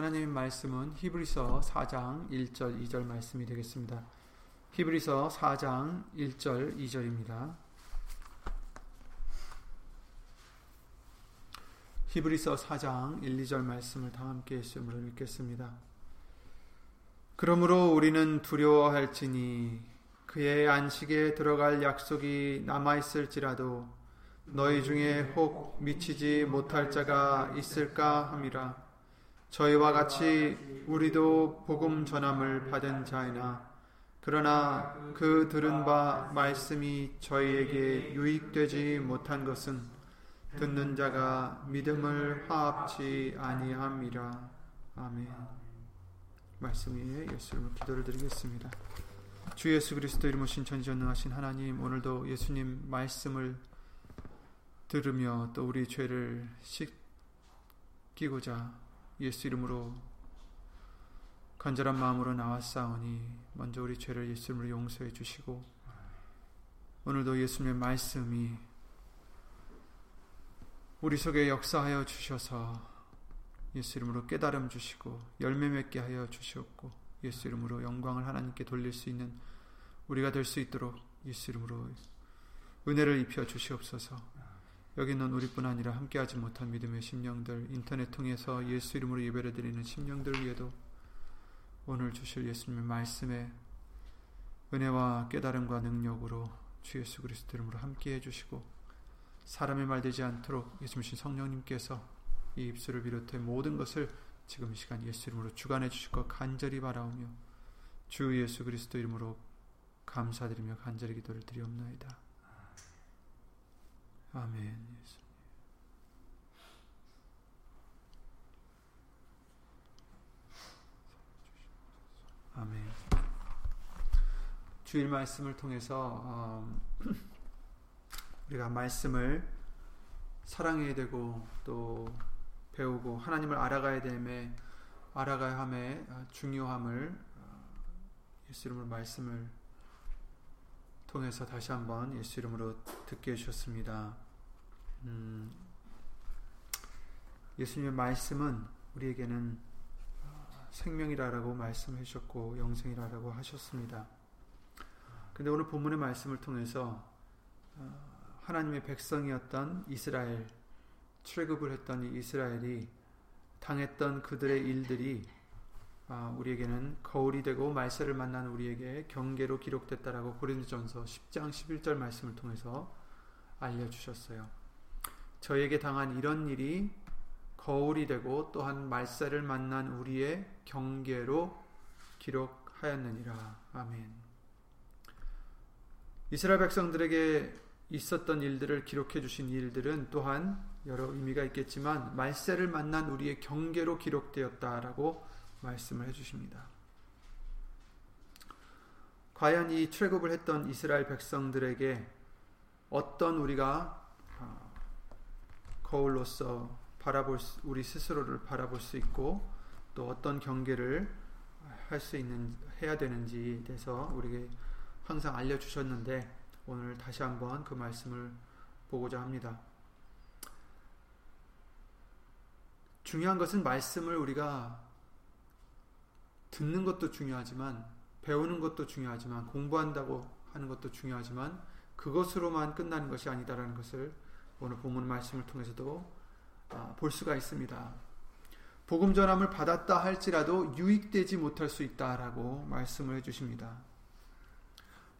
하나님의 말씀은 히브리서 4장 1절 2절 말씀이 되겠습니다. 히브리서 4장 1절 2절입니다. 히브리서 4장 1, 2절 말씀을 다 함께 예수님으로 읽겠습니다. 그러므로 우리는 두려워할지니 그의 안식에 들어갈 약속이 남아 있을지라도 너희 중에 혹 미치지 못할 자가 있을까 함이라 저희와 같이 우리도 복음 전함을 받은 자이나 그러나 그 들은 바 말씀이 저희에게 유익되지 못한 것은 듣는 자가 믿음을 화합치 아니함이라. 아멘. 말씀 위에 예수님을 기도를 드리겠습니다. 주 예수 그리스도 이름으로 신천지전능하신 하나님 오늘도 예수님 말씀을 들으며 또 우리 죄를 씻기고자 예수 이름으로 간절한 마음으로 나왔사오니 먼저 우리 죄를 예수 이름으로 용서해 주시고 오늘도 예수님의 말씀이 우리 속에 역사하여 주셔서 예수 이름으로 깨달음 주시고 열매 맺게 하여 주시옵고 예수 이름으로 영광을 하나님께 돌릴 수 있는 우리가 될 수 있도록 예수 이름으로 은혜를 입혀 주시옵소서. 여기 있는 우리뿐 아니라 함께하지 못한 믿음의 심령들 인터넷 통해서 예수 이름으로 예배를 드리는 심령들 위에도 오늘 주실 예수님의 말씀에 은혜와 깨달음과 능력으로 주 예수 그리스도 이름으로 함께 해 주시고 사람의 말 되지 않도록 예수님 성령님께서 이 입술을 비롯해 모든 것을 지금 이 시간 예수 이름으로 주관해 주실 것 간절히 바라오며 주 예수 그리스도 이름으로 감사드리며 간절히 기도를 드리옵나이다. 아멘. 아멘. 주일 말씀을 통해서 어, 우리가 말씀을 사랑해야 되고 또 배우고 하나님을 알아가야 됨에 알아가야 함의 중요함을 어, 예수 이름으로 말씀을 통해서 다시 한번 예수 이름으로 듣게 해주셨습니다. 음, 예수님의 말씀은 우리에게는 어, 생명이라고 말씀해 주셨고 영생이라고 하셨습니다. 근데 오늘 본문의 말씀을 통해서 어, 하나님의 백성이었던 이스라엘, 출애굽을 했던 이스라엘이 당했던 그들의 일들이 아, 우리에게는 거울이 되고 말세를 만난 우리에게 경계로 기록됐다라고 고린도전서 10장 11절 말씀을 통해서 알려 주셨어요. 저에게 당한 이런 일이 거울이 되고 또한 말세를 만난 우리의 경계로 기록하였느니라. 아멘. 이스라엘 백성들에게 있었던 일들을 기록해 주신 일들은 또한 여러 의미가 있겠지만 말세를 만난 우리의 경계로 기록되었다라고 말씀을 해 주십니다. 과연 이 출애굽을 했던 이스라엘 백성들에게 어떤 우리가 아, 거울로서 바라볼 수, 우리 스스로를 바라볼 수 있고 또 어떤 경계를 할 수 있는 해야 되는지에 대해서 우리에게 항상 알려 주셨는데 오늘 다시 한번 그 말씀을 보고자 합니다. 중요한 것은 말씀을 우리가 듣는 것도 중요하지만 배우는 것도 중요하지만 공부한다고 하는 것도 중요하지만 그것으로만 끝나는 것이 아니다라는 것을 오늘 본문 말씀을 통해서도 아, 볼 수가 있습니다. 복음 전함을 받았다 할지라도 유익되지 못할 수 있다라고 말씀을 해 주십니다.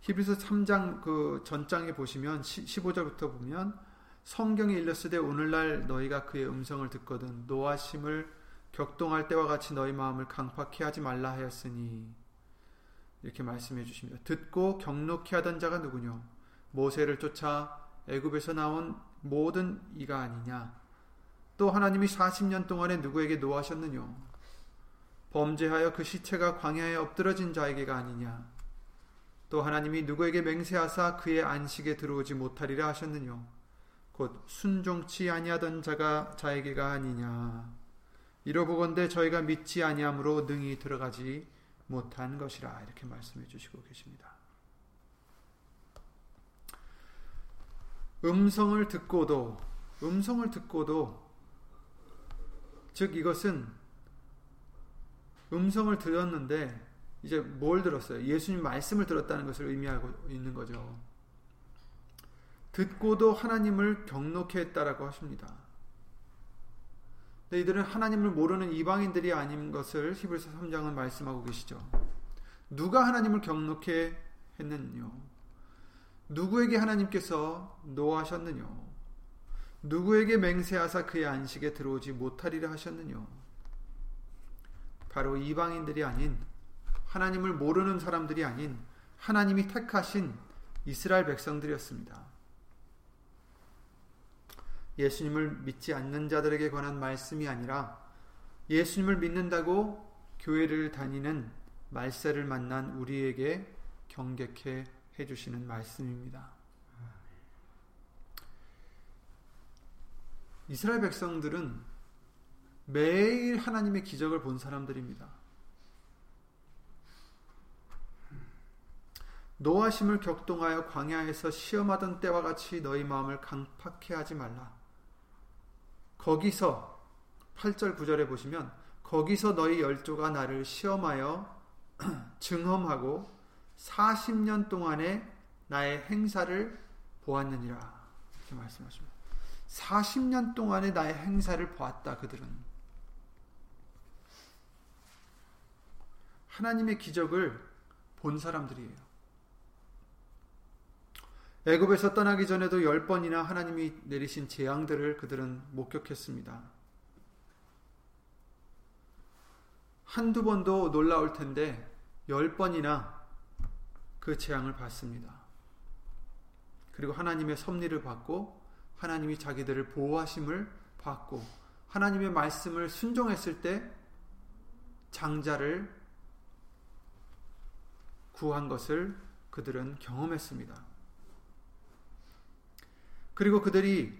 히브리서 3장 그 전장에 보시면 15절부터 보면 성경에 일렀으되 오늘날 너희가 그의 음성을 듣거든 노하심을 격동할 때와 같이 너희 마음을 강팍해 하지 말라 하였으니 이렇게 말씀해 주십니다. 듣고 경록해 하던 자가 누구뇨? 모세를 쫓아 애굽에서 나온 모든 이가 아니냐? 또 하나님이 40년 동안에 누구에게 노하셨느뇨? 범죄하여 그 시체가 광야에 엎드러진 자에게가 아니냐? 또 하나님이 누구에게 맹세하사 그의 안식에 들어오지 못하리라 하셨느뇨 곧 순종치 아니하던 자가 자에게가 아니냐 이러보건대 저희가 믿지 아니함으로 능히 들어가지 못한 것이라 이렇게 말씀해 주시고 계십니다. 음성을 듣고도 음성을 듣고도 즉 이것은 음성을 들었는데 이제 뭘 들었어요? 예수님 말씀을 들었다는 것을 의미하고 있는 거죠. 듣고도 하나님을 경록해 했다라고 하십니다. 근데 이들은 하나님을 모르는 이방인들이 아닌 것을 히브리서 3장은 말씀하고 계시죠. 누가 하나님을 경록해 했느냐? 누구에게 하나님께서 노하셨느냐? 누구에게 맹세하사 그의 안식에 들어오지 못하리라 하셨느냐? 바로 이방인들이 아닌 하나님을 모르는 사람들이 아닌 하나님이 택하신 이스라엘 백성들이었습니다. 예수님을 믿지 않는 자들에게 관한 말씀이 아니라 예수님을 믿는다고 교회를 다니는 말세를 만난 우리에게 경계케 해주시는 말씀입니다. 이스라엘 백성들은 매일 하나님의 기적을 본 사람들입니다. 노하심을 격동하여 광야에서 시험하던 때와 같이 너희 마음을 강팍해 하지 말라. 거기서 8절 9절에 보시면 거기서 너희 열조가 나를 시험하여 증험하고 40년 동안에 나의 행사를 보았느니라. 이렇게 말씀하십니다. 40년 동안에 나의 행사를 보았다 그들은. 하나님의 기적을 본 사람들이에요. 애굽에서 떠나기 전에도 열 번이나 하나님이 내리신 재앙들을 그들은 목격했습니다. 한두 번도 놀라울 텐데 열 번이나 그 재앙을 받습니다. 그리고 하나님의 섭리를 받고 하나님이 자기들을 보호하심을 받고 하나님의 말씀을 순종했을 때 장자를 구한 것을 그들은 경험했습니다. 그리고 그들이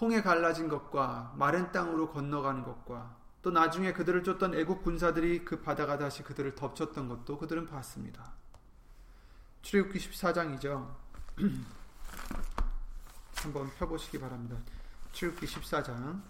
홍해 갈라진 것과 마른 땅으로 건너가는 것과 또 나중에 그들을 쫓던 애국 군사들이 그 바다가 다시 그들을 덮쳤던 것도 그들은 봤습니다. 출애굽기 14장이죠. 한번 펴보시기 바랍니다. 출애굽기 14장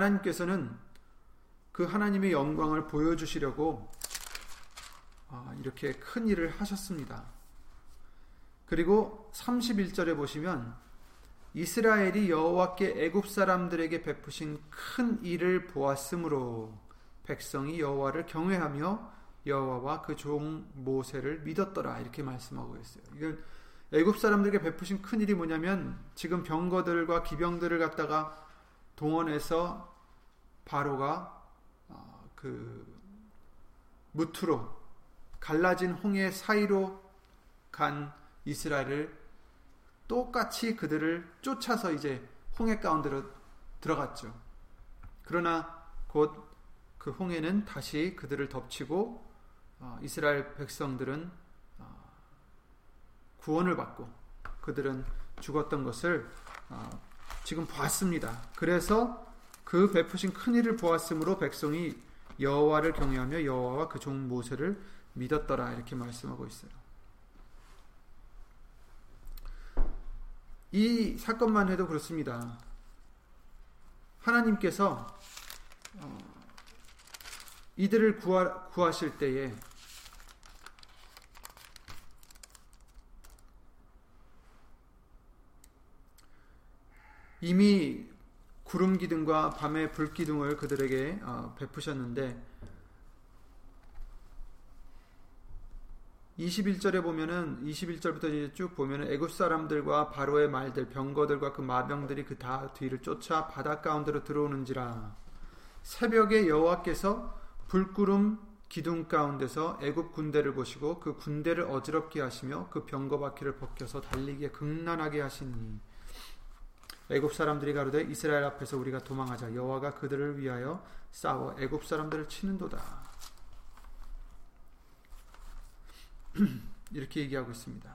하나님께서는 그 하나님의 영광을 보여주시려고 아, 이렇게 큰 일을 하셨습니다. 그리고 31절에 보시면 이스라엘이 여호와께 애굽 사람들에게 베푸신 큰 일을 보았으므로 백성이 여호와를 경외하며 여호와와 그 종 모세를 믿었더라 이렇게 말씀하고 있어요. 이건 애굽 사람들에게 베푸신 큰 일이 뭐냐면 지금 병거들과 기병들을 갖다가 동원해서 바로가 어, 그 무트로 갈라진 홍해 사이로 간 이스라엘을 똑같이 그들을 쫓아서 이제 홍해 가운데로 들어갔죠. 그러나 곧 그 홍해는 다시 그들을 덮치고 어, 이스라엘 백성들은 어, 구원을 받고 그들은 죽었던 것을 지금 보았습니다. 그래서 그 베푸신 큰 일을 보았으므로 백성이 여호와를 경외하며 여호와와 그 종 모세를 믿었더라 이렇게 말씀하고 있어요. 이 사건만 해도 그렇습니다. 하나님께서 어, 이들을 구하, 구하실 때에 이미 구름 기둥과 밤의 불 기둥을 그들에게 어, 베푸셨는데 21절에 보면은 21절부터 쭉 보면은 애굽 사람들과 바로의 말들 병거들과 그 마병들이 그 다 뒤를 쫓아 바다 가운데로 들어오는지라. 새벽에 여호와께서 불구름 기둥 가운데서 애굽 군대를 보시고 그 군대를 어지럽게 하시며 그 병거 바퀴를 벗겨서 달리기에 극난하게 하시니 애굽 사람들이 가로되 이스라엘 앞에서 우리가 도망하자 여호와가 그들을 위하여 싸워 애굽 사람들을 치는도다. 이렇게 얘기하고 있습니다.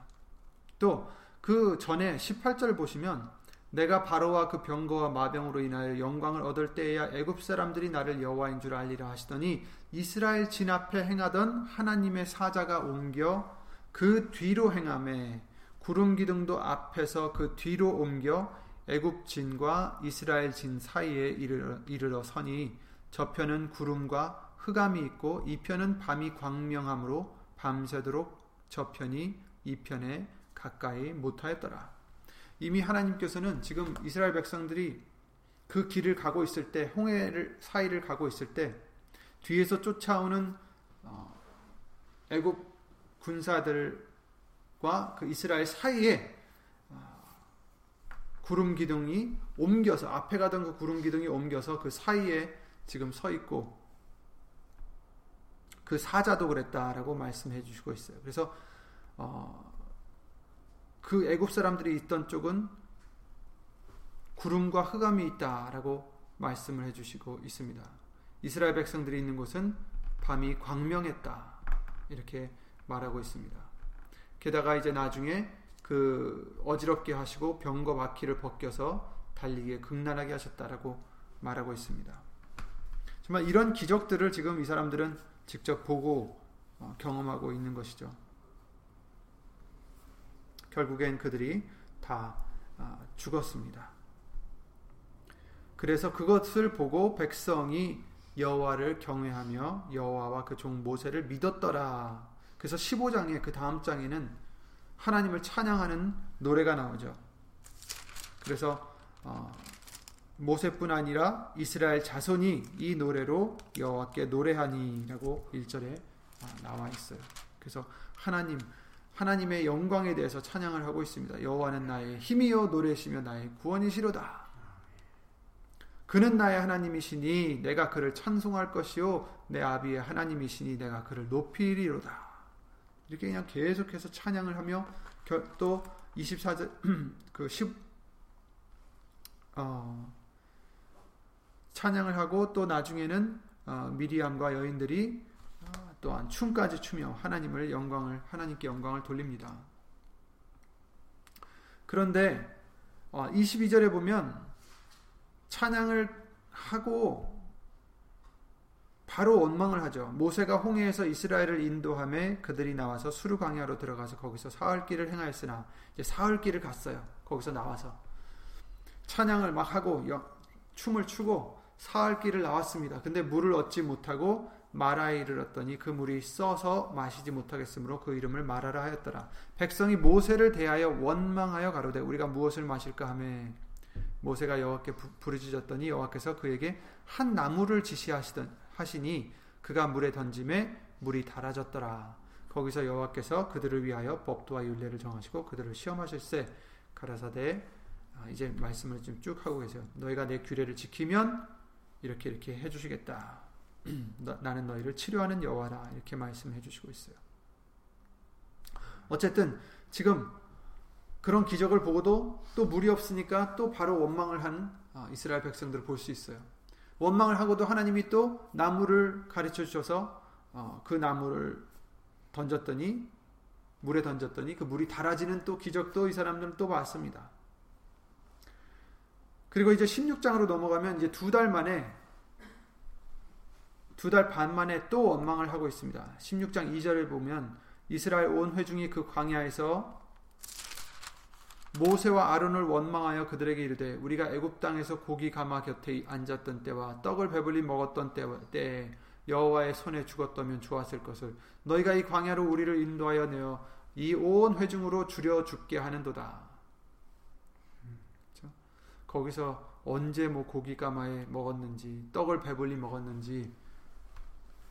또 그 전에 18절 보시면 내가 바로와 그 병거와 마병으로 인하여 영광을 얻을 때에야 애굽 사람들이 나를 여호와인 줄 알리라 하시더니 이스라엘 진 앞에 행하던 하나님의 사자가 옮겨 그 뒤로 행함에 구름 기둥도 앞에서 그 뒤로 옮겨 애굽 진과 이스라엘 진 사이에 이르러, 서니 저편은 구름과 흑암이 있고 이편은 밤이 광명함으로 밤새도록 저편이 이편에 가까이 못하였더라. 이미 하나님께서는 지금 이스라엘 백성들이 그 길을 가고 있을 때 홍해를 사이를 가고 있을 때 뒤에서 쫓아오는 어, 애굽 군사들과 그 이스라엘 사이에 어, 구름 기둥이 옮겨서 앞에 가던 그 구름 기둥이 옮겨서 그 사이에 지금 서 있고 그 사자도 그랬다라고 말씀해 주시고 있어요. 그래서 어, 그 애굽 사람들이 있던 쪽은 구름과 흑암이 있다라고 말씀을 해주시고 있습니다. 이스라엘 백성들이 있는 곳은 밤이 광명했다 이렇게 말하고 있습니다. 게다가 이제 나중에 그 어지럽게 하시고 병과 바퀴를 벗겨서 달리기에 극난하게 하셨다라고 말하고 있습니다. 정말 이런 기적들을 지금 이 사람들은 직접 보고 어, 경험하고 있는 것이죠. 결국엔 그들이 다 아, 죽었습니다. 그래서 그것을 보고 백성이 여호와를 경외하며 여호와와 그 종 모세를 믿었더라. 그래서 15장의 그 다음 장에는 하나님을 찬양하는 노래가 나오죠. 그래서 어, 모세뿐 아니라 이스라엘 자손이 이 노래로 여호와께 노래하니라고 1절에 아, 나와 있어요. 그래서 하나님 하나님의 영광에 대해서 찬양을 하고 있습니다. 여호와는 나의 힘이요 노래시며 나의 구원이시로다. 그는 나의 하나님이시니 내가 그를 찬송할 것이요 내 아비의 하나님이시니 내가 그를 높이리로다. 이렇게 그냥 계속해서 찬양을 하며 또 24절 그10 어, 찬양을 하고 또 나중에는 어, 미리암과 여인들이 또한 춤까지 추며 하나님을 영광을 하나님께 영광을 돌립니다. 그런데 22절에 어, 보면 찬양을 하고 바로 원망을 하죠. 모세가 홍해에서 이스라엘을 인도함에 그들이 나와서 수르 광야로 들어가서 거기서 사흘 길을 행하였으나 이제 사흘 길을 갔어요. 거기서 나와서 찬양을 막 하고 춤을 추고 사흘 길을 나왔습니다. 근데 물을 얻지 못하고 마라에 이르렀더니 그 물이 써서 마시지 못하겠으므로 그 이름을 마라라 하였더라. 백성이 모세를 대하여 원망하여 가로되 우리가 무엇을 마실까 하매 모세가 여호와께 부르짖었더니 여호와께서 그에게 한 나무를 지시하시던 하시니 그가 물에 던짐에 물이 달아졌더라. 거기서 여호와께서 그들을 위하여 법도와 율례를 정하시고 그들을 시험하실세 가라사대 아, 이제 말씀을 좀쭉 하고 계세요. 너희가 내 규례를 지키면 이렇게 이렇게 해주시겠다. 나는 너희를 치료하는 여호와라 이렇게 말씀해 주시고 있어요. 어쨌든 지금 그런 기적을 보고도 또 물이 없으니까 또 바로 원망을 한 아, 이스라엘 백성들을 볼 수 있어요. 원망을 하고도 하나님이 또 나무를 가르쳐 주셔서 어, 그 나무를 던졌더니 물에 던졌더니 그 물이 달아지는 또 기적도 이 사람들은 또 봤습니다. 그리고 이제 16장으로 넘어가면 이제 두 달 만에 두 달 반 만에 또 원망을 하고 있습니다. 16장 2절을 보면 이스라엘 온 회중이 그 광야에서 모세와 아론을 원망하여 그들에게 이르되 우리가 애굽 땅에서 고기 가마 곁에 앉았던 때와 떡을 배불리 먹었던 때에 여호와의 손에 죽었다면 좋았을 것을 너희가 이 광야로 우리를 인도하여 내어 이 온 회중으로 줄여 죽게 하는도다. 그렇죠? 거기서 언제 뭐 고기 가마에 먹었는지 떡을 배불리 먹었는지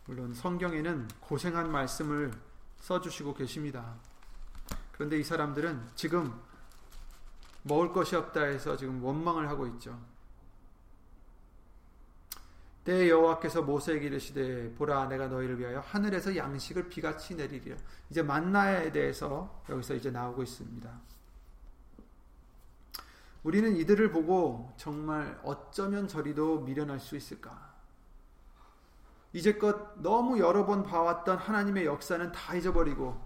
물론 성경에는 고생한 말씀을 써주시고 계십니다. 그런데 이 사람들은 지금 먹을 것이 없다 해서 지금 원망을 하고 있죠. 때 여호와께서 모세에게 이르시되 보라 내가 너희를 위하여 하늘에서 양식을 비같이 내리리라. 이제 만나에 대해서 여기서 이제 나오고 있습니다. 우리는 이들을 보고 정말 어쩌면 저리도 미련할 수 있을까? 이제껏 너무 여러 번 봐왔던 하나님의 역사는 다 잊어버리고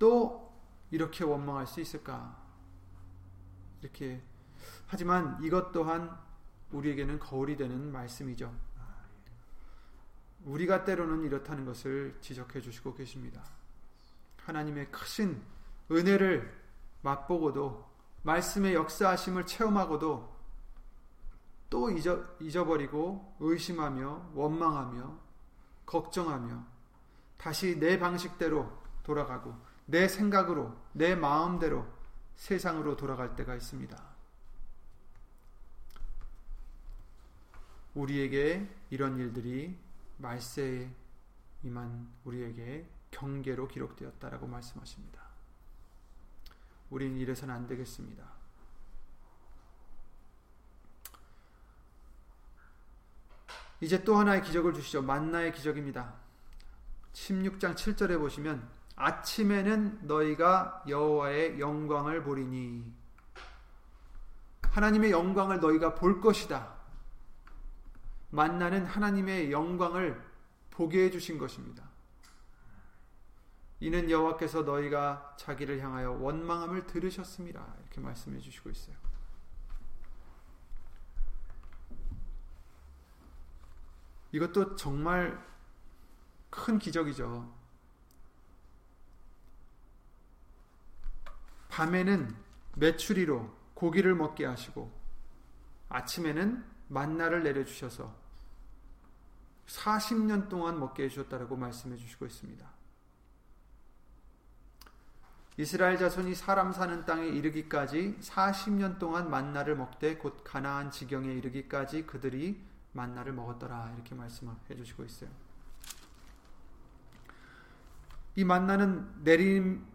또 이렇게 원망할 수 있을까? 이렇게 하지만 이것 또한 우리에게는 거울이 되는 말씀이죠. 우리가 때로는 이렇다는 것을 지적해 주시고 계십니다. 하나님의 크신 은혜를 맛보고도 말씀의 역사하심을 체험하고도 또 잊어, 잊어버리고 의심하며 원망하며 걱정하며 다시 내 방식대로 돌아가고 내 생각으로 내 마음대로 세상으로 돌아갈 때가 있습니다. 우리에게 이런 일들이 말세에 임한 우리에게 경계로 기록되었다라고 말씀하십니다. 우리는 이래서는 안 되겠습니다. 이제 또 하나의 기적을 주시죠. 만나의 기적입니다. 16장 7절에 보시면 아침에는 너희가 여호와의 영광을 보리니 하나님의 영광을 너희가 볼 것이다. 만나는 하나님의 영광을 보게 해 주신 것입니다. 이는 여호와께서 너희가 자기를 향하여 원망함을 들으셨습니다. 이렇게 말씀해 주시고 있어요. 이것도 정말 큰 기적이죠. 밤에는 메추리로 고기를 먹게 하시고 아침에는 만나를 내려주셔서 40년 동안 먹게 해주셨다라고 말씀해 주시고 있습니다. 이스라엘 자손이 사람 사는 땅에 이르기까지 40년 동안 만나를 먹되 곧 가나안 지경에 이르기까지 그들이 만나를 먹었더라 이렇게 말씀해 주시고 있어요. 이 만나는 내림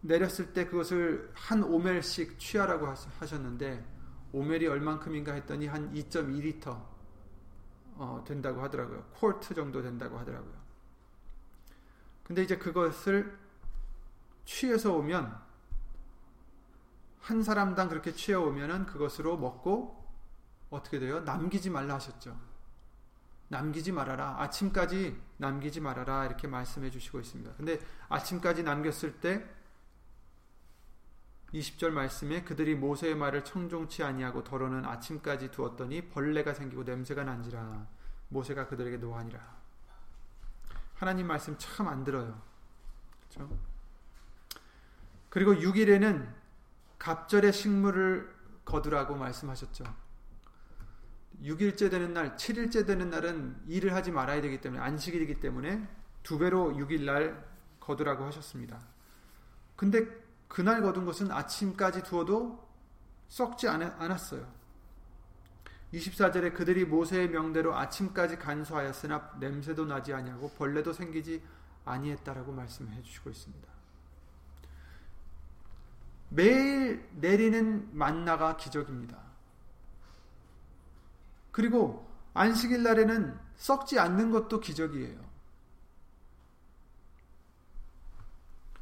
내렸을 때 그것을 한 오멜씩 취하라고 하셨는데 오멜이 얼만큼인가 했더니 한 2.2리터 어, 된다고 하더라고요. 콜트 정도 된다고 하더라고요. 근데 이제 그것을 취해서 오면 한 사람당 그렇게 취해 오면은 그것으로 먹고 어떻게 돼요? 남기지 말라 하셨죠. 남기지 말아라. 아침까지 남기지 말아라. 이렇게 말씀해 주시고 있습니다. 근데 아침까지 남겼을 때 20절 말씀에 그들이 모세의 말을 청종치 아니하고 더러는 아침까지 두었더니 벌레가 생기고 냄새가 난지라 모세가 그들에게 노하니라. 하나님 말씀 참 안 들어요. 그렇죠? 그리고 6일에는 갑절의 식물을 거두라고 말씀하셨죠. 6일째 되는 날, 7일째 되는 날은 일을 하지 말아야 되기 때문에 안식일이기 때문에 두 배로 6일 날 거두라고 하셨습니다. 근데 그날 거둔 것은 아침까지 두어도 썩지 않았어요. 24절에 그들이 모세의 명대로 아침까지 간수하였으나 냄새도 나지 아니하고 벌레도 생기지 아니했다라고 말씀해 주시고 있습니다. 매일 내리는 만나가 기적입니다. 그리고 안식일 날에는 썩지 않는 것도 기적이에요.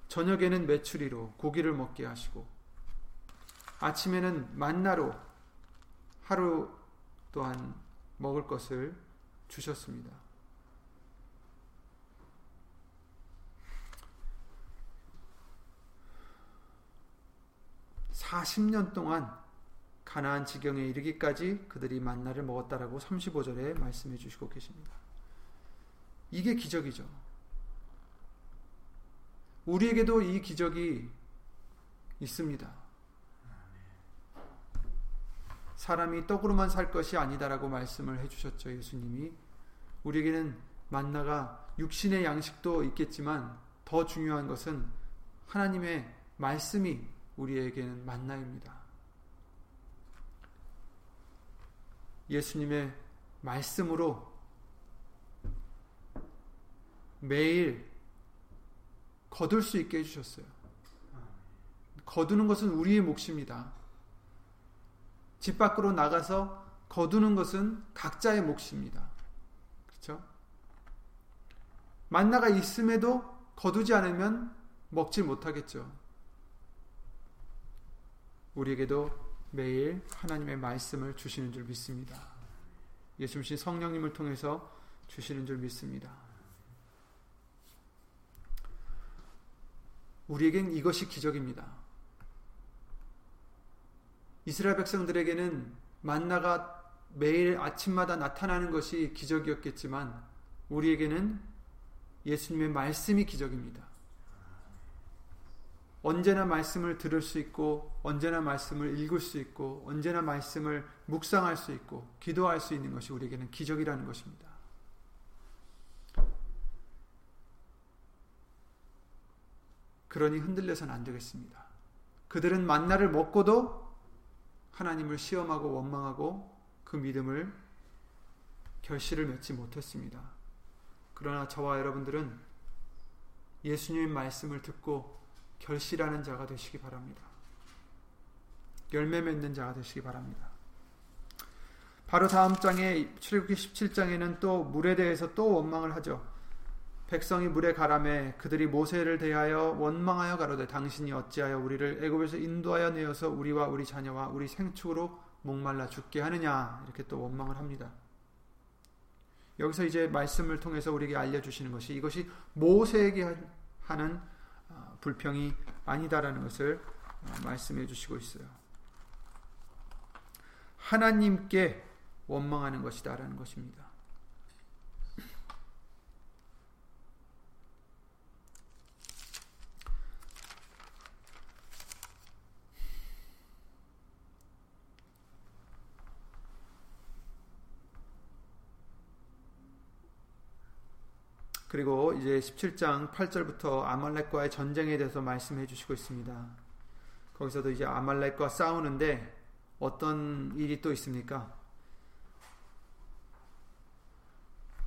저녁에는 메추리로 고기를 먹게 하시고 아침에는 만나로 하루 또한 먹을 것을 주셨습니다. 40년 동안 가나안 지경에 이르기까지 그들이 만나를 먹었다라고 35절에 말씀해 주시고 계십니다. 이게 기적이죠. 우리에게도 이 기적이 있습니다. 사람이 떡으로만 살 것이 아니다라고 말씀을 해주셨죠. 예수님이. 우리에게는 만나가 육신의 양식도 있겠지만 더 중요한 것은 하나님의 말씀이 우리에게는 만나입니다. 예수님의 말씀으로 매일 거둘 수 있게 해주셨어요. 거두는 것은 우리의 몫입니다. 집 밖으로 나가서 거두는 것은 각자의 몫입니다. 그렇죠? 만나가 있음에도 거두지 않으면 먹지 못하겠죠. 우리에게도 매일 하나님의 말씀을 주시는 줄 믿습니다. 예수님 성령님을 통해서 주시는 줄 믿습니다. 우리에겐 이것이 기적입니다. 이스라엘 백성들에게는 만나가 매일 아침마다 나타나는 것이 기적이었겠지만 우리에게는 예수님의 말씀이 기적입니다. 언제나 말씀을 들을 수 있고 언제나 말씀을 읽을 수 있고 언제나 말씀을 묵상할 수 있고 기도할 수 있는 것이 우리에게는 기적이라는 것입니다. 그러니 흔들려서는 안 되겠습니다. 그들은 만나를 먹고도 하나님을 시험하고 원망하고 그 믿음을 결실을 맺지 못했습니다. 그러나 저와 여러분들은 예수님의 말씀을 듣고 결실하는 자가 되시기 바랍니다. 열매 맺는 자가 되시기 바랍니다. 바로 다음 장에 출애굽기 17장에는 또 물에 대해서 또 원망을 하죠. 백성이 물에 가람에 그들이 모세를 대하여 원망하여 가로되 당신이 어찌하여 우리를 애굽에서 인도하여 내어서 우리와 우리 자녀와 우리 생축으로 목말라 죽게 하느냐 이렇게 또 원망을 합니다. 여기서 이제 말씀을 통해서 우리에게 알려주시는 것이 이것이 모세에게 하는 어, 불평이 아니다라는 것을 어, 말씀해 주시고 있어요. 하나님께 원망하는 것이다라는 것입니다. 그리고 이제 17장 8절부터 아말렉과의 전쟁에 대해서 말씀해 주시고 있습니다. 거기서도 이제 아말렉과 싸우는데 어떤 일이 또 있습니까?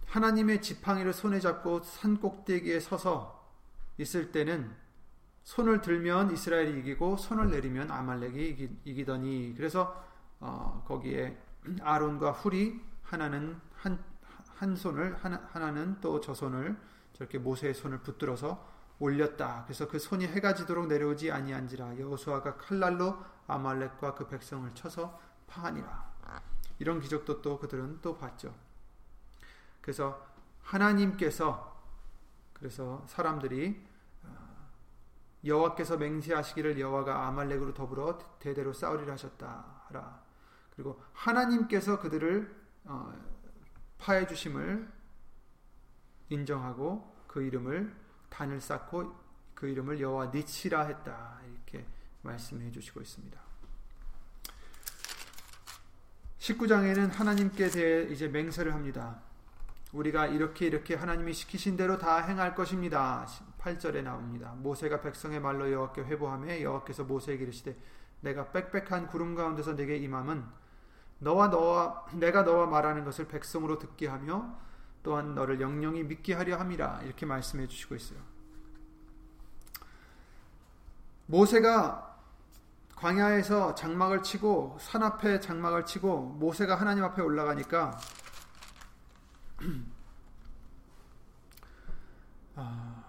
하나님의 지팡이를 손에 잡고 산 꼭대기에 서서 있을 때는 손을 들면 이스라엘이 이기고 손을 내리면 아말렉이 이기, 더니 그래서 어, 거기에 아론과 훌이 하나는 한 한 손을 하나, 하나는 또 저 손을 저렇게 모세의 손을 붙들어서 올렸다. 그래서 그 손이 해가 지도록 내려오지 아니한지라 여호수아가 칼날로 아말렉과 그 백성을 쳐서 파하니라. 이런 기적도 또 그들은 또 봤죠. 그래서 하나님께서 그래서 사람들이 어, 여호와께서 맹세하시기를 여호와가 아말렉으로 더불어 대대로 싸우리라 하셨다 하라. 그리고 하나님께서 그들을 어, 파해 주심을 인정하고 그 이름을 단을 쌓고 그 이름을 여호와 니치라 했다 이렇게 말씀해 주시고 있습니다. 19장에는 하나님께 대해 이제 맹세를 합니다. 우리가 이렇게 이렇게 하나님이 시키신 대로 다 행할 것입니다. 8절에 나옵니다. 모세가 백성의 말로 여호와께 회보하며 여호와께서 모세에게 이르시되 내가 빽빽한 구름 가운데서 내게 임함은 너와 너와 내가 너와 말하는 것을 백성으로 듣게 하며 또한 너를 영영히 믿게 하려 함이라 이렇게 말씀해 주시고 있어요. 모세가 광야에서 장막을 치고 산 앞에 장막을 치고 모세가 하나님 앞에 올라가니까 아,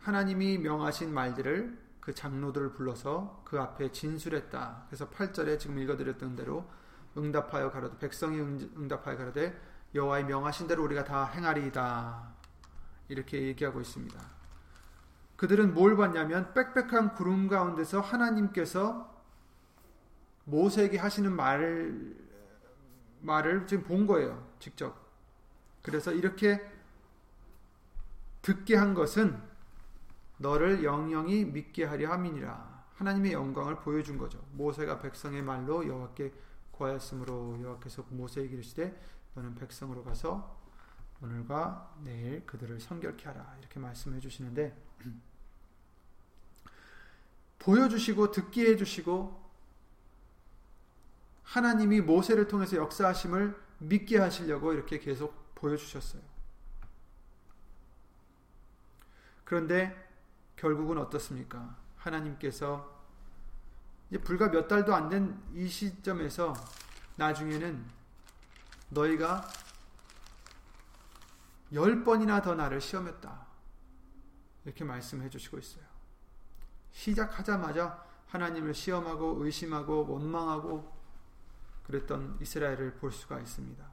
하나님이 명하신 말들을 그 장로들을 불러서 그 앞에 진술했다. 그래서 8절에 지금 읽어드렸던 대로 응답하여 가로되 백성이 응답하여 가로되 여호와의 명하신 대로 우리가 다 행하리이다. 이렇게 얘기하고 있습니다. 그들은 뭘 봤냐면 빽빽한 구름 가운데서 하나님께서 모세에게 하시는 말을 말을 지금 본 거예요. 직접. 그래서 이렇게 듣게 한 것은 너를 영영히 믿게 하려 함이니라. 하나님의 영광을 보여준 거죠. 모세가 백성의 말로 여호와께 구하였으므로 여호와께서 모세에게 이르시되 너는 백성으로 가서 오늘과 내일 그들을 성결케 하라. 이렇게 말씀해 주시는데 보여주시고 듣게 해주시고 하나님이 모세를 통해서 역사하심을 믿게 하시려고 이렇게 계속 보여주셨어요. 그런데 결국은 어떻습니까? 하나님께서 이제 불과 몇 달도 안 된 이 시점에서 나중에는 너희가 열 번이나 더 나를 시험했다. 이렇게 말씀해 주시고 있어요. 시작하자마자 하나님을 시험하고 의심하고 원망하고 그랬던 이스라엘을 볼 수가 있습니다.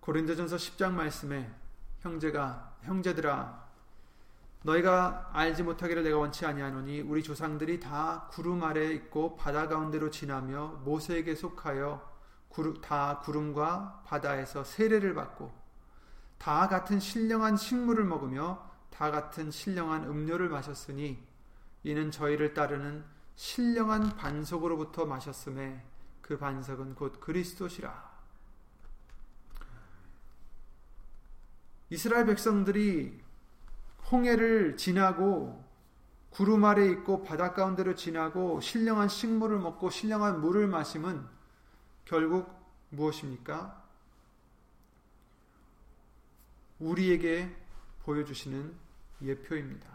고린도전서 10장 말씀에 형제가 형제들아 너희가 알지 못하기를 내가 원치 아니하노니 우리 조상들이 다 구름 아래 있고 바다 가운데로 지나며 모세에게 속하여 다 구름과 바다에서 세례를 받고 다 같은 신령한 식물을 먹으며 다 같은 신령한 음료를 마셨으니 이는 저희를 따르는 신령한 반석으로부터 마셨음에 그 반석은 곧 그리스도시라. 이스라엘 백성들이 홍해를 지나고 구름 아래 있고 바닷 가운데로 지나고 신령한 식물을 먹고 신령한 물을 마심은 결국 무엇입니까? 우리에게 보여주시는 예표입니다.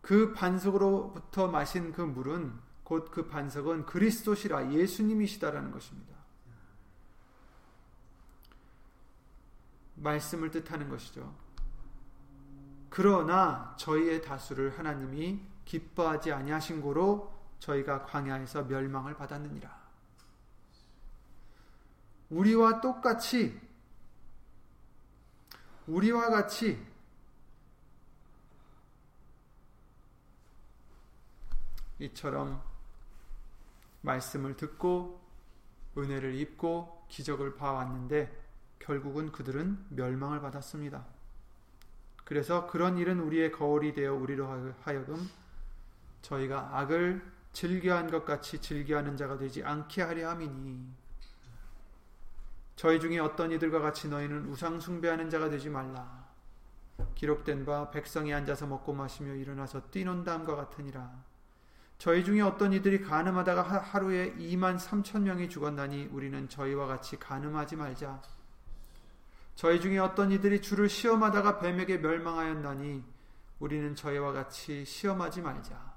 그 반석으로부터 마신 그 물은 곧 그 반석은 그리스도시라 예수님이시다라는 것입니다. 말씀을 뜻하는 것이죠. 그러나 저희의 다수를 하나님이 기뻐하지 아니하신 고로 저희가 광야에서 멸망을 받았느니라. 우리와 똑같이 우리와 같이 이처럼 말씀을 듣고 은혜를 입고 기적을 봐왔는데 결국은 그들은 멸망을 받았습니다. 그래서 그런 일은 우리의 거울이 되어 우리로 하여금 저희가 악을 즐겨한 것 같이 즐겨하는 자가 되지 않게 하려 함이니 저희 중에 어떤 이들과 같이 너희는 우상 숭배하는 자가 되지 말라. 기록된 바 백성이 앉아서 먹고 마시며 일어나서 뛰는 다음과 같으니라. 저희 중에 어떤 이들이 가늠하다가 하루에 2만 3천 명이 죽었나니 우리는 저희와 같이 가늠하지 말자. 저희 중에 어떤 이들이 주를 시험하다가 뱀에게 멸망하였나니 우리는 저희와 같이 시험하지 말자.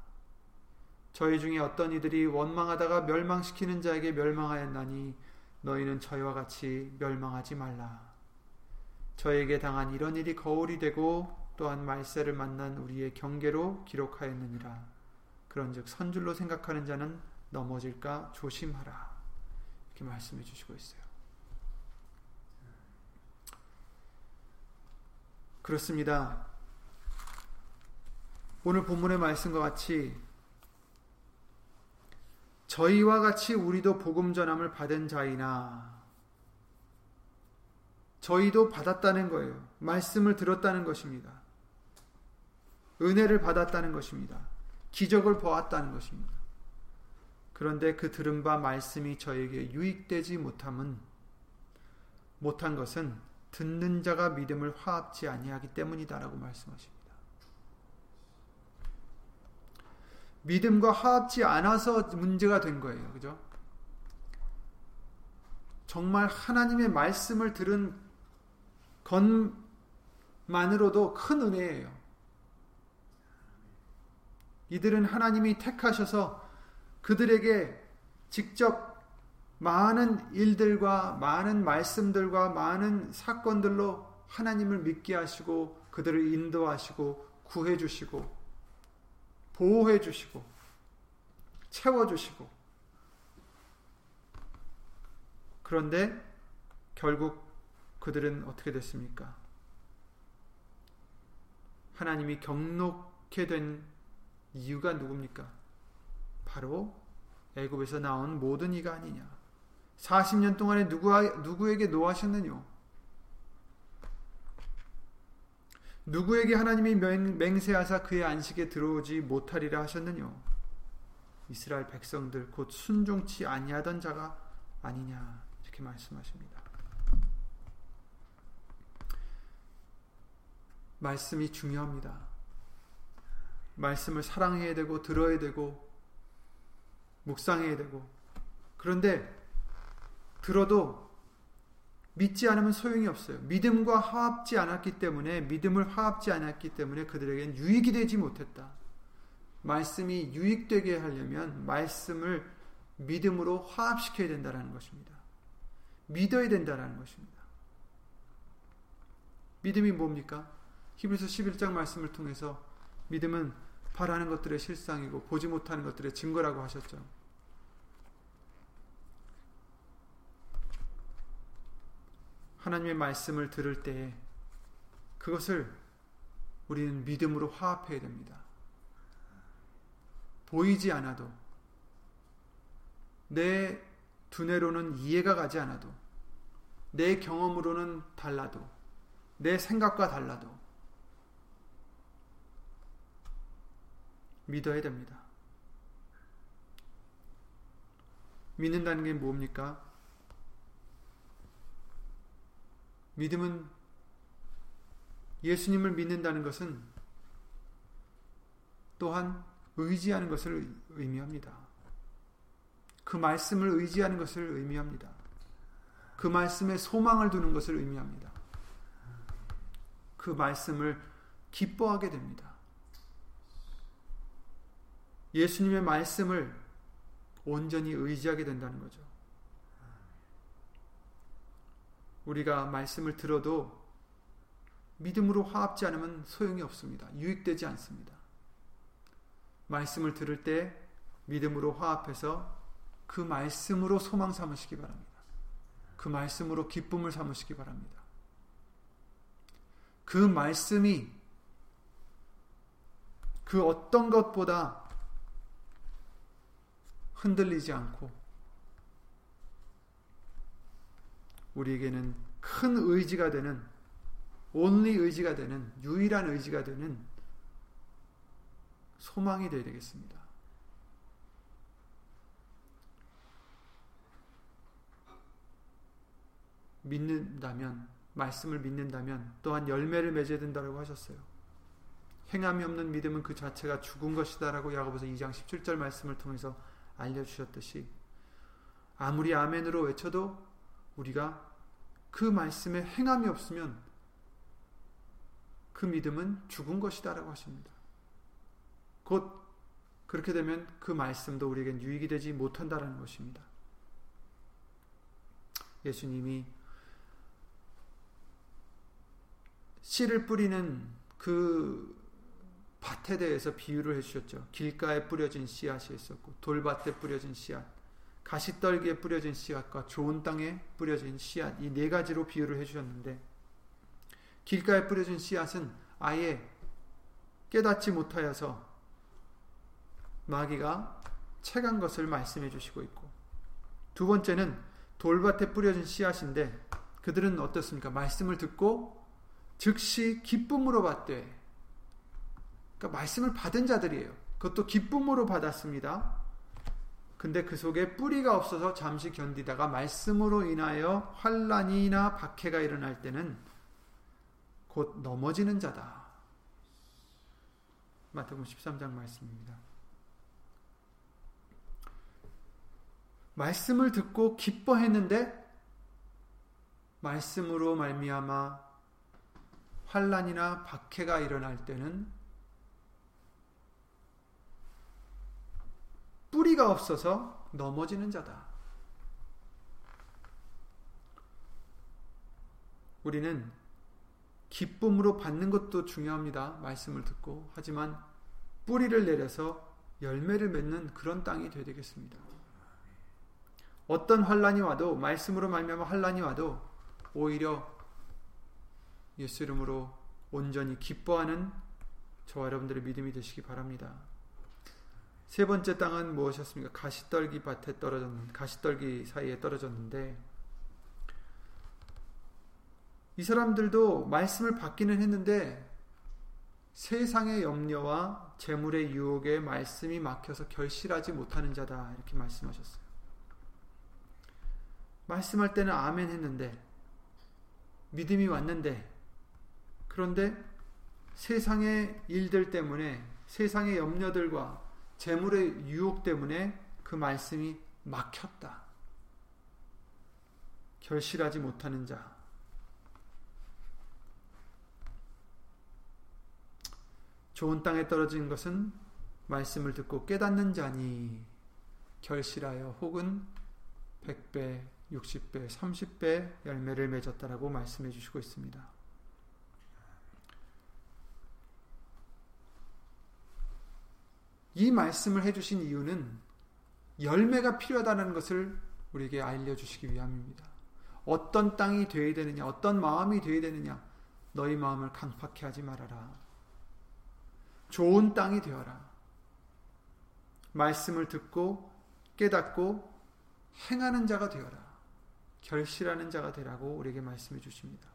저희 중에 어떤 이들이 원망하다가 멸망시키는 자에게 멸망하였나니 너희는 저희와 같이 멸망하지 말라. 저에게 당한 이런 일이 거울이 되고 또한 말세를 만난 우리의 경계로 기록하였느니라. 그런즉 선줄로 생각하는 자는 넘어질까 조심하라. 이렇게 말씀해 주시고 있어요. 그렇습니다. 오늘 본문의 말씀과 같이 저희와 같이 우리도 복음 전함을 받은 자이나 저희도 받았다는 거예요. 말씀을 들었다는 것입니다. 은혜를 받았다는 것입니다. 기적을 보았다는 것입니다. 그런데 그 들은 바 말씀이 저에게 유익되지 못함은 못한 것은 듣는 자가 믿음을 화합지 아니하기 때문이다라고 말씀하십니다. 믿음과 화합지 않아서 문제가 된 거예요. 그죠? 정말 하나님의 말씀을 들은 것만으로도 큰 은혜예요. 이들은 하나님이 택하셔서 그들에게 직접 많은 일들과 많은 말씀들과 많은 사건들로 하나님을 믿게 하시고 그들을 인도하시고 구해 주시고 보호해 주시고 채워 주시고 그런데 결국 그들은 어떻게 됐습니까? 하나님이 경록게 된 이유가 누굽니까? 바로 애굽에서 나온 모든 이가 아니냐. 40년 동안에 누구, 누구에게 노하셨느냐? 누구에게 하나님이 맹세하사 그의 안식에 들어오지 못하리라 하셨느냐? 이스라엘 백성들 곧 순종치 아니하던 자가 아니냐 이렇게 말씀하십니다. 말씀이 중요합니다. 말씀을 사랑해야 되고 들어야 되고 묵상해야 되고 그런데 들어도 믿지 않으면 소용이 없어요. 믿음과 화합지 않았기 때문에 믿음을 화합지 않았기 때문에 그들에겐 유익이 되지 못했다. 말씀이 유익되게 하려면 말씀을 믿음으로 화합시켜야 된다는 것입니다. 믿어야 된다는 것입니다. 믿음이 뭡니까? 히브리서 11장 말씀을 통해서 믿음은 바라는 것들의 실상이고 보지 못하는 것들의 증거라고 하셨죠. 하나님의 말씀을 들을 때에 그것을 우리는 믿음으로 화합해야 됩니다. 보이지 않아도 내 두뇌로는 이해가 가지 않아도 내 경험으로는 달라도 내 생각과 달라도 믿어야 됩니다. 믿는다는 게 뭡니까? 믿음은 예수님을 믿는다는 것은 또한 의지하는 것을 의미합니다. 그 말씀을 의지하는 것을 의미합니다. 그 말씀에 소망을 두는 것을 의미합니다. 그 말씀을 기뻐하게 됩니다. 예수님의 말씀을 온전히 의지하게 된다는 거죠. 우리가 말씀을 들어도 믿음으로 화합지 않으면 소용이 없습니다. 유익되지 않습니다. 말씀을 들을 때 믿음으로 화합해서 그 말씀으로 소망 삼으시기 바랍니다. 그 말씀으로 기쁨을 삼으시기 바랍니다. 그 말씀이 그 어떤 것보다 흔들리지 않고 우리에게는 큰 의지가 되는 온리 의지가 되는 유일한 의지가 되는 소망이 되어야 되겠습니다. 믿는다면 말씀을 믿는다면 또한 열매를 맺어야 된다고 하셨어요. 행함이 없는 믿음은 그 자체가 죽은 것이다라고 야고보서 2장 17절 말씀을 통해서 알려 주셨듯이 아무리 아멘으로 외쳐도 우리가 그 말씀에 행함이 없으면 그 믿음은 죽은 것이다라고 하십니다. 곧 그렇게 되면 그 말씀도 우리에겐 유익이 되지 못한다라는 것입니다. 예수님이 씨를 뿌리는 그 밭에 대해서 비유를 해주셨죠. 길가에 뿌려진 씨앗이 있었고 돌밭에 뿌려진 씨앗, 가시떨기에 뿌려진 씨앗과 좋은 땅에 뿌려진 씨앗 이 네 가지로 비유를 해주셨는데 길가에 뿌려진 씨앗은 아예 깨닫지 못하여서 마귀가 채간 것을 말씀해 주시고 있고 두 번째는 돌밭에 뿌려진 씨앗인데 그들은 어떻습니까? 말씀을 듣고 즉시 기쁨으로 받되 그러니까 말씀을 받은 자들이에요. 그것도 기쁨으로 받았습니다. 근데 그 속에 뿌리가 없어서 잠시 견디다가 말씀으로 인하여 환란이나 박해가 일어날 때는 곧 넘어지는 자다. 마태복음 13장 말씀입니다. 말씀을 듣고 기뻐했는데 말씀으로 말미암아 환란이나 박해가 일어날 때는 뿌리가 없어서 넘어지는 자다. 우리는 기쁨으로 받는 것도 중요합니다. 말씀을 듣고. 하지만 뿌리를 내려서 열매를 맺는 그런 땅이 되야 되겠습니다. 어떤 환란이 와도 말씀으로 말미암아 환란이 와도 오히려 예수 이름으로 온전히 기뻐하는 저와 여러분들의 믿음이 되시기 바랍니다. 세 번째 땅은 무엇이었습니까? 가시떨기 밭에 떨어졌는 가시떨기 사이에 떨어졌는데 이 사람들도 말씀을 받기는 했는데 세상의 염려와 재물의 유혹에 말씀이 막혀서 결실하지 못하는 자다 이렇게 말씀하셨어요. 말씀할 때는 아멘 했는데 믿음이 왔는데 그런데 세상의 일들 때문에 세상의 염려들과 재물의 유혹 때문에 그 말씀이 막혔다. 결실하지 못하는 자. 좋은 땅에 떨어진 것은 말씀을 듣고 깨닫는 자니 결실하여 혹은 100배, 60배, 30배 열매를 맺었다라고 말씀해 주시고 있습니다. 이 말씀을 해주신 이유는 열매가 필요하다는 것을 우리에게 알려주시기 위함입니다. 어떤 땅이 되어야 되느냐, 어떤 마음이 되어야 되느냐, 너희 마음을 강팍해 하지 말아라. 좋은 땅이 되어라. 말씀을 듣고 깨닫고 행하는 자가 되어라. 결실하는 자가 되라고 우리에게 말씀해 주십니다.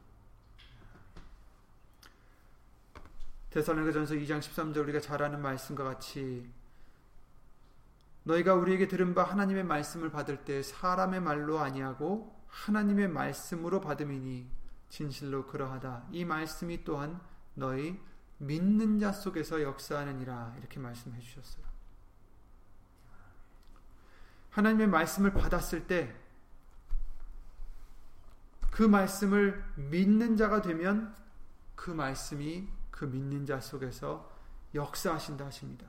대선로가전서 2장 13절 우리가 잘 아는 말씀과 같이 너희가 우리에게 들은 바 하나님의 말씀을 받을 때 사람의 말로 아니하고 하나님의 말씀으로 받음이니 진실로 그러하다. 이 말씀이 또한 너희 믿는 자 속에서 역사하느니라 이렇게 말씀해 주셨어요. 하나님의 말씀을 받았을 때 그 말씀을 믿는 자가 되면 그 말씀이 그 믿는 자 속에서 역사하신다 하십니다.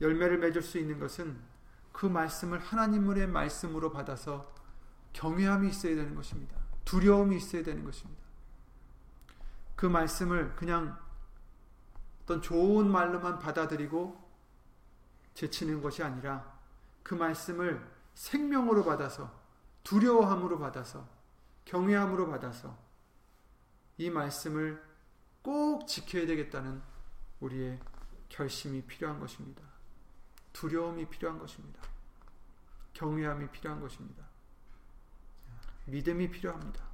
열매를 맺을 수 있는 것은 그 말씀을 하나님의 말씀으로 받아서 경외함이 있어야 되는 것입니다. 두려움이 있어야 되는 것입니다. 그 말씀을 그냥 어떤 좋은 말로만 받아들이고 제치는 것이 아니라 그 말씀을 생명으로 받아서 두려워함으로 받아서 경외함으로 받아서 이 말씀을 꼭 지켜야 되겠다는 우리의 결심이 필요한 것입니다. 두려움이 필요한 것입니다. 경외함이 필요한 것입니다. 믿음이 필요합니다.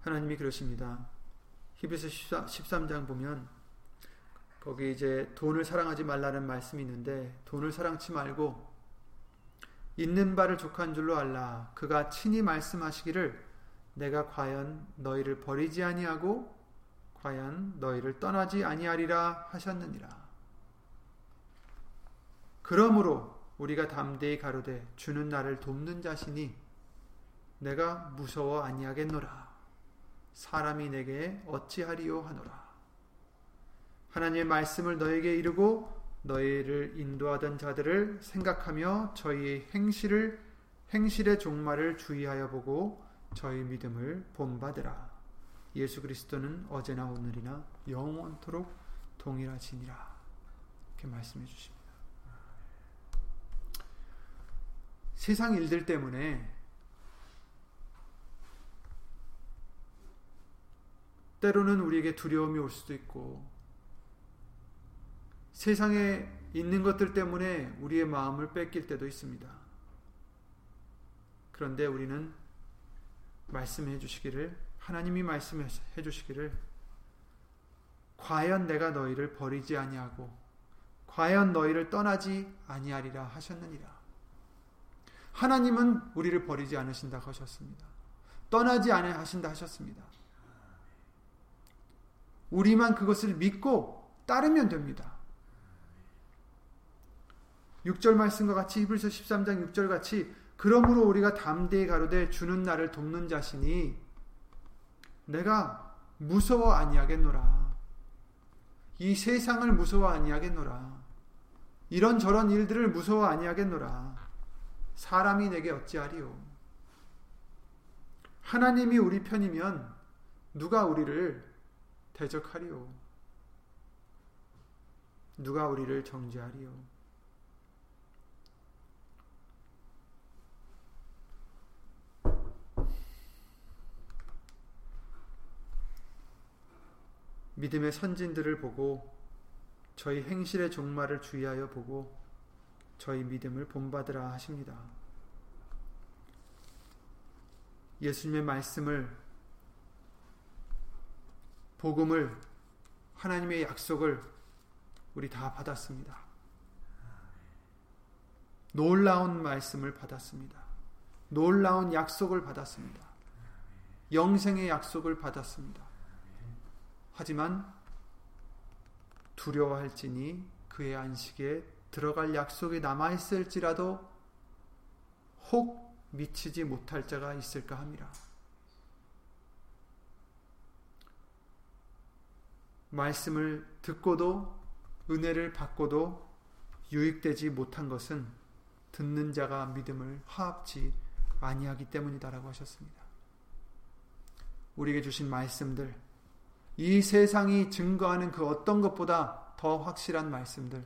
하나님이 그러십니다. 히브리서 13장 보면 거기 이제 돈을 사랑하지 말라는 말씀이 있는데 돈을 사랑치 말고 있는 바를 족한 줄로 알라. 그가 친히 말씀하시기를 내가 과연 너희를 버리지 아니하고 과연 너희를 떠나지 아니하리라 하셨느니라. 그러므로 우리가 담대히 가로되 주는 나를 돕는 자신이 내가 무서워 아니하겠노라. 사람이 내게 어찌하리요 하노라. 하나님의 말씀을 너에게 이르고 너희를 인도하던 자들을 생각하며 저희의 행실을 행실의 종말을 주의하여 보고 저희 믿음을 본받으라. 예수 그리스도는 어제나 오늘이나 영원토록 동일하시니라. 이렇게 말씀해 주십니다. 세상 일들 때문에 때로는 우리에게 두려움이 올 수도 있고 세상에 있는 것들 때문에 우리의 마음을 뺏길 때도 있습니다. 그런데 우리는 말씀해 주시기를 하나님이 말씀해 주시기를 과연 내가 너희를 버리지 아니하고 과연 너희를 떠나지 아니하리라 하셨느니라. 하나님은 우리를 버리지 않으신다 하셨습니다. 떠나지 아니하신다 하셨습니다. 우리만 그것을 믿고 따르면 됩니다. 6절 말씀과 같이 히브리서 13장 6절 같이 그러므로 우리가 담대히 가로되 주는 나를 돕는 자신이 내가 무서워 아니하겠노라. 이 세상을 무서워 아니하겠노라. 이런 저런 일들을 무서워 아니하겠노라. 사람이 내게 어찌하리요. 하나님이 우리 편이면 누가 우리를 대적하리요. 누가 우리를 정죄하리요. 믿음의 선진들을 보고 저희 행실의 종말을 주의하여 보고 저희 믿음을 본받으라 하십니다. 예수님의 말씀을 복음을 하나님의 약속을 우리 다 받았습니다. 놀라운 말씀을 받았습니다. 놀라운 약속을 받았습니다. 영생의 약속을 받았습니다. 하지만 두려워할지니 그의 안식에 들어갈 약속이 남아 있을지라도 혹 미치지 못할 자가 있을까 합니다. 말씀을 듣고도 은혜를 받고도 유익되지 못한 것은 듣는 자가 믿음을 화합지 아니하기 때문이다라고 하셨습니다. 우리에게 주신 말씀들, 이 세상이 증거하는 그 어떤 것보다 더 확실한 말씀들,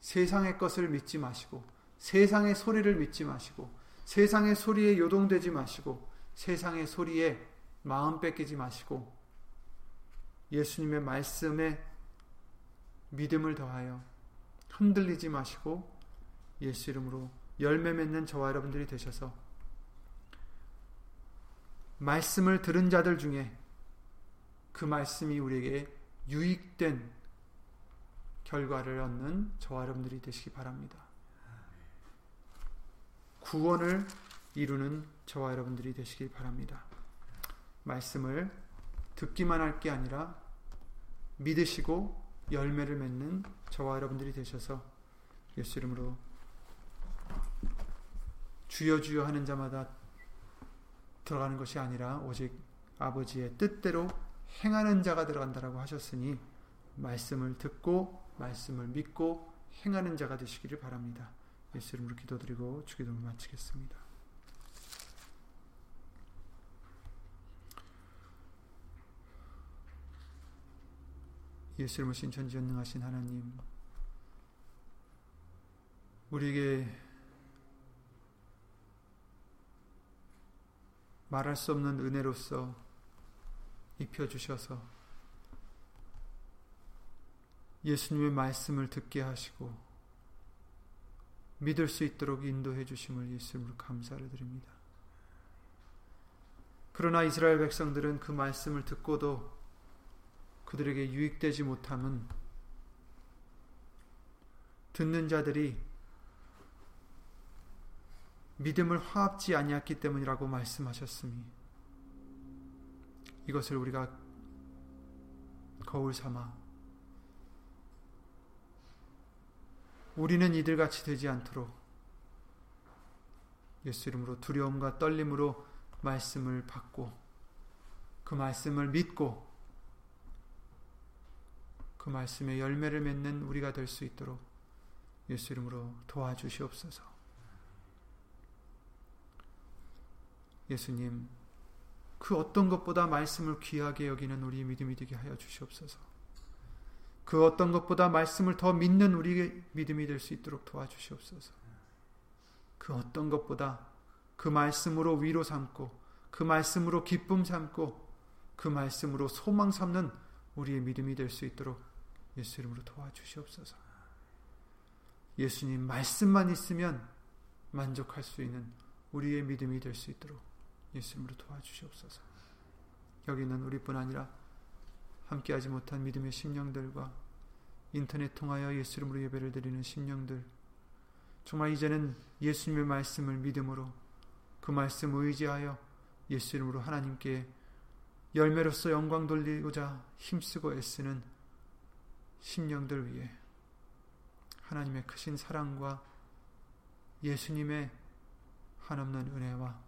세상의 것을 믿지 마시고 세상의 소리를 믿지 마시고 세상의 소리에 요동되지 마시고 세상의 소리에 마음 뺏기지 마시고 예수님의 말씀에 믿음을 더하여 흔들리지 마시고 예수 이름으로 열매 맺는 저와 여러분들이 되셔서 말씀을 들은 자들 중에 그 말씀이 우리에게 유익된 결과를 얻는 저와 여러분들이 되시기 바랍니다. 구원을 이루는 저와 여러분들이 되시기 바랍니다. 말씀을 듣기만 할 게 아니라 믿으시고 열매를 맺는 저와 여러분들이 되셔서 예수 이름으로 주여 주여 하는 자마다 들어가는 것이 아니라 오직 아버지의 뜻대로 행하는 자가 들어간다라고 하셨으니 말씀을 듣고 말씀을 믿고 행하는 자가 되시기를 바랍니다. 예수 이름으로 기도드리고 주기도를 마치겠습니다. 예수 이름으로 신천지전능하신 하나님 우리에게 말할 수 없는 은혜로서 입혀 주셔서 예수님의 말씀을 듣게 하시고 믿을 수 있도록 인도해 주심을 예수님으로 감사를 드립니다. 그러나 이스라엘 백성들은 그 말씀을 듣고도 그들에게 유익되지 못함은 듣는 자들이 믿음을 화합지 아니했기 때문이라고 말씀하셨으니 이것을 우리가 거울 삼아 우리는 이들 같이 되지 않도록 예수 이름으로 두려움과 떨림으로 말씀을 받고 그 말씀을 믿고 그 말씀의 열매를 맺는 우리가 될 수 있도록 예수 이름으로 도와주시옵소서. 예수님, 그 어떤 것보다 말씀을 귀하게 여기는 우리 믿음이 되게 하여 주시옵소서. 그 어떤 것보다 말씀을 더 믿는 우리의 믿음이 될 수 있도록 도와주시옵소서. 그 어떤 것보다 그 말씀으로 위로 삼고 그 말씀으로 기쁨 삼고 그 말씀으로 소망 삼는 우리의 믿음이 될 수 있도록 예수 이름으로 도와주시옵소서. 예수님 말씀만 있으면 만족할 수 있는 우리의 믿음이 될 수 있도록 예수님으로 도와주시옵소서. 여기는 우리뿐 아니라 함께하지 못한 믿음의 심령들과 인터넷 통하여 예수 이름으로 예배를 드리는 심령들 정말 이제는 예수님의 말씀을 믿음으로 그 말씀 의지하여 예수 이름으로 하나님께 열매로서 영광 돌리고자 힘쓰고 애쓰는 심령들 위해 하나님의 크신 사랑과 예수님의 한없는 은혜와